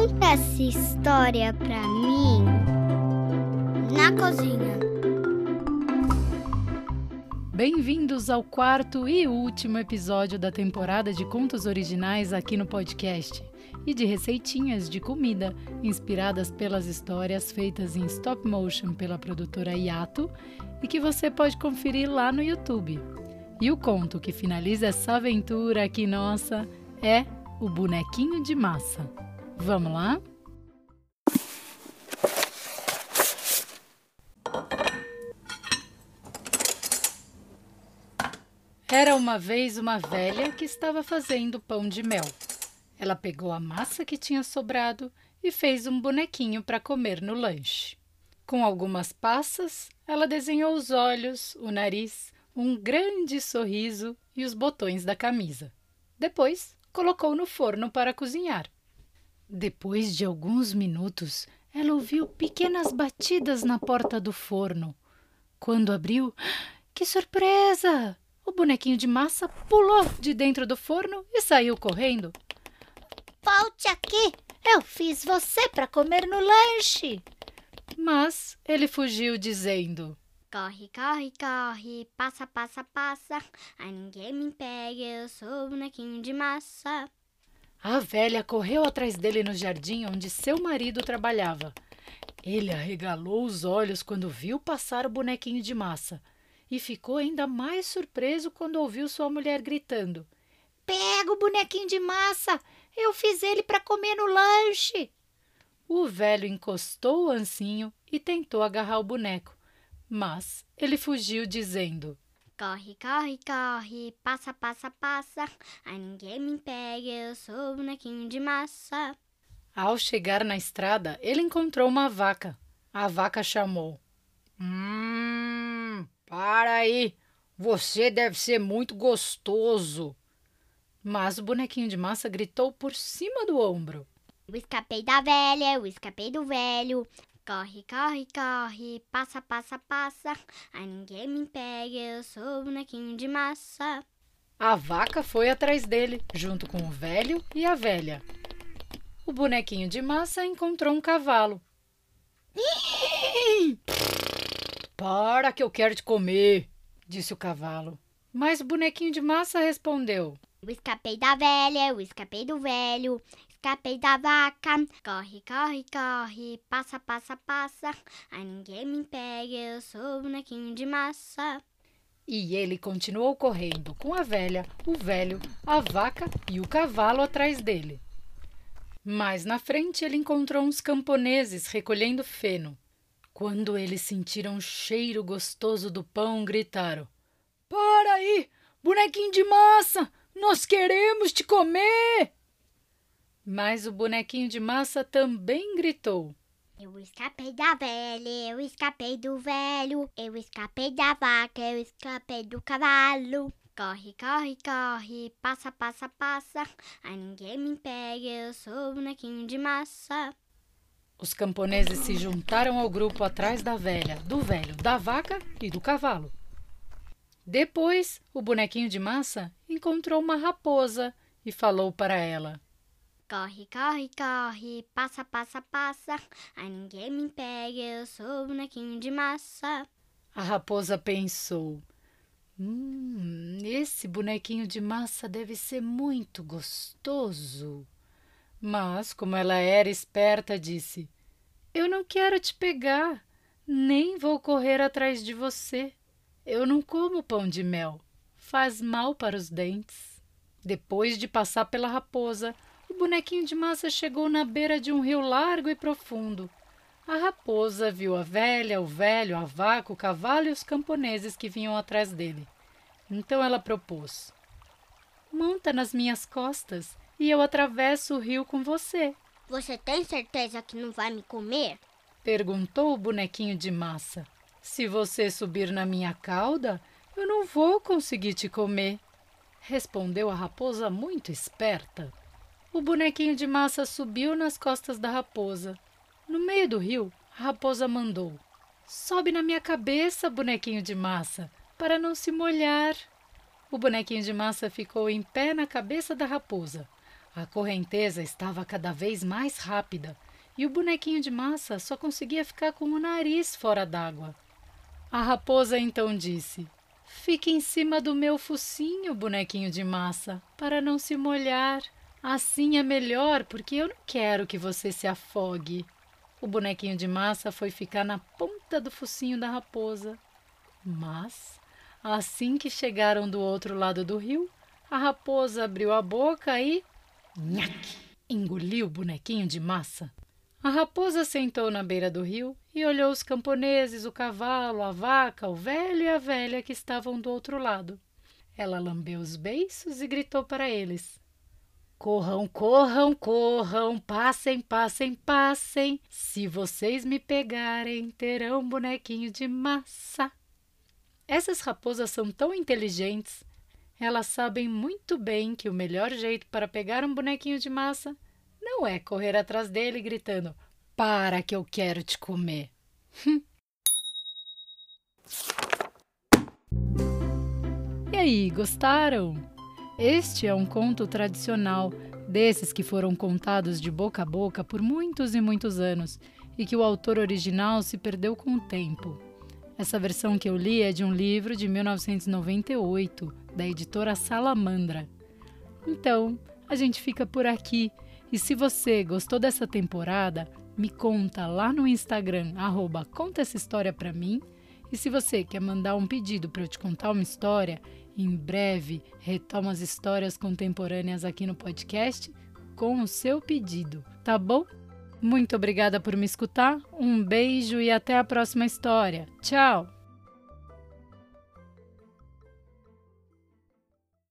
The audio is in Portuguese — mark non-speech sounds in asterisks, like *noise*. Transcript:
Conta essa história pra mim na cozinha. Bem-vindos ao quarto e último episódio da temporada de contos originais aqui no podcast e de receitinhas de comida inspiradas pelas histórias feitas em stop motion pela produtora Yato e que você pode conferir lá no YouTube. E o conto que finaliza essa aventura aqui nossa é O Bonequinho de Massa. Vamos lá? Era uma vez uma velha que estava fazendo pão de mel. Ela pegou a massa que tinha sobrado e fez um bonequinho para comer no lanche. Com algumas passas, ela desenhou os olhos, o nariz, um grande sorriso e os botões da camisa. Depois, colocou no forno para cozinhar. Depois de alguns minutos, ela ouviu pequenas batidas na porta do forno. Quando abriu, que surpresa! O bonequinho de massa pulou de dentro do forno e saiu correndo. Volte aqui! Eu fiz você para comer no lanche! Mas ele fugiu dizendo: Corre, corre, corre, passa, passa, passa. Ai, ninguém me pega, eu sou o bonequinho de massa. A velha correu atrás dele no jardim onde seu marido trabalhava. Ele arregalou os olhos quando viu passar o bonequinho de massa e ficou ainda mais surpreso quando ouviu sua mulher gritando: Pega o bonequinho de massa! Eu fiz ele para comer no lanche! O velho encostou o ancinho e tentou agarrar o boneco, mas ele fugiu dizendo: Corre, corre, corre, passa, passa, passa. Ai, ninguém me pega, eu sou o bonequinho de massa. Ao chegar na estrada, ele encontrou uma vaca. A vaca chamou: Hum, para aí, você deve ser muito gostoso. Mas o bonequinho de massa gritou por cima do ombro: Eu escapei da velha, eu escapei do velho. Corre, corre, corre, passa, passa, passa. Ai, ninguém me pega, eu sou o bonequinho de massa. A vaca foi atrás dele, junto com o velho e a velha. O bonequinho de massa encontrou um cavalo. Para que eu quero te comer, disse o cavalo. Mas o bonequinho de massa respondeu: Eu escapei da velha, eu escapei do velho. Escapei da vaca, corre, corre, corre, passa, passa, passa. Ai, ninguém me pega, eu sou o bonequinho de massa. E ele continuou correndo com a velha, o velho, a vaca e o cavalo atrás dele. Mais na frente ele encontrou uns camponeses recolhendo feno. Quando eles sentiram o cheiro gostoso do pão, gritaram: Para aí, bonequinho de massa! Nós queremos te comer! Mas o bonequinho de massa também gritou: Eu escapei da velha, eu escapei do velho, eu escapei da vaca, eu escapei do cavalo. Corre, corre, corre, passa, passa, passa. Ai, ninguém me pega, eu sou o bonequinho de massa. Os camponeses se juntaram ao grupo atrás da velha, do velho, da vaca e do cavalo. Depois, o bonequinho de massa encontrou uma raposa e falou para ela: Corre, corre, corre, passa, passa, passa. Ai, ninguém me pega, eu sou bonequinho de massa. A raposa pensou: Hum, esse bonequinho de massa deve ser muito gostoso. Mas, como ela era esperta, disse: Eu não quero te pegar, nem vou correr atrás de você. Eu não como pão de mel, faz mal para os dentes. Depois de passar pela raposa, o bonequinho de massa chegou na beira de um rio largo e profundo. A raposa viu a velha, o velho, a vaca, o cavalo e os camponeses que vinham atrás dele. Então ela propôs: Monta nas minhas costas e eu atravesso o rio com você. Você tem certeza que não vai me comer? Perguntou o bonequinho de massa. Se você subir na minha cauda, eu não vou conseguir te comer. Respondeu a raposa muito esperta. O bonequinho de massa subiu nas costas da raposa. No meio do rio, a raposa mandou: Sobe na minha cabeça, bonequinho de massa, para não se molhar. O bonequinho de massa ficou em pé na cabeça da raposa. A correnteza estava cada vez mais rápida e o bonequinho de massa só conseguia ficar com o nariz fora d'água. A raposa então disse: Fique em cima do meu focinho, bonequinho de massa, para não se molhar. Assim é melhor, porque eu não quero que você se afogue. O bonequinho de massa foi ficar na ponta do focinho da raposa. Mas, assim que chegaram do outro lado do rio, a raposa abriu a boca e. Nhaque! Engoliu o bonequinho de massa. A raposa sentou na beira do rio e olhou os camponeses, o cavalo, a vaca, o velho e a velha que estavam do outro lado. Ela lambeu os beiços e gritou para eles: Corram, corram, corram, passem, passem, passem. Se vocês me pegarem, terão bonequinho de massa. Essas raposas são tão inteligentes. Elas sabem muito bem que o melhor jeito para pegar um bonequinho de massa não é correr atrás dele gritando: Para que eu quero te comer. *laughs* e aí, gostaram? Este é um conto tradicional, desses que foram contados de boca a boca por muitos e muitos anos e que o autor original se perdeu com o tempo. Essa versão que eu li é de um livro de 1998, da editora Salamandra. Então, a gente fica por aqui. E se você gostou dessa temporada, me conta lá no Instagram, arroba conta essa história pra mim. E se você quer mandar um pedido para eu te contar uma história, em breve, retomo as histórias contemporâneas aqui no podcast com o seu pedido, tá bom? Muito obrigada por me escutar, um beijo e até a próxima história. Tchau!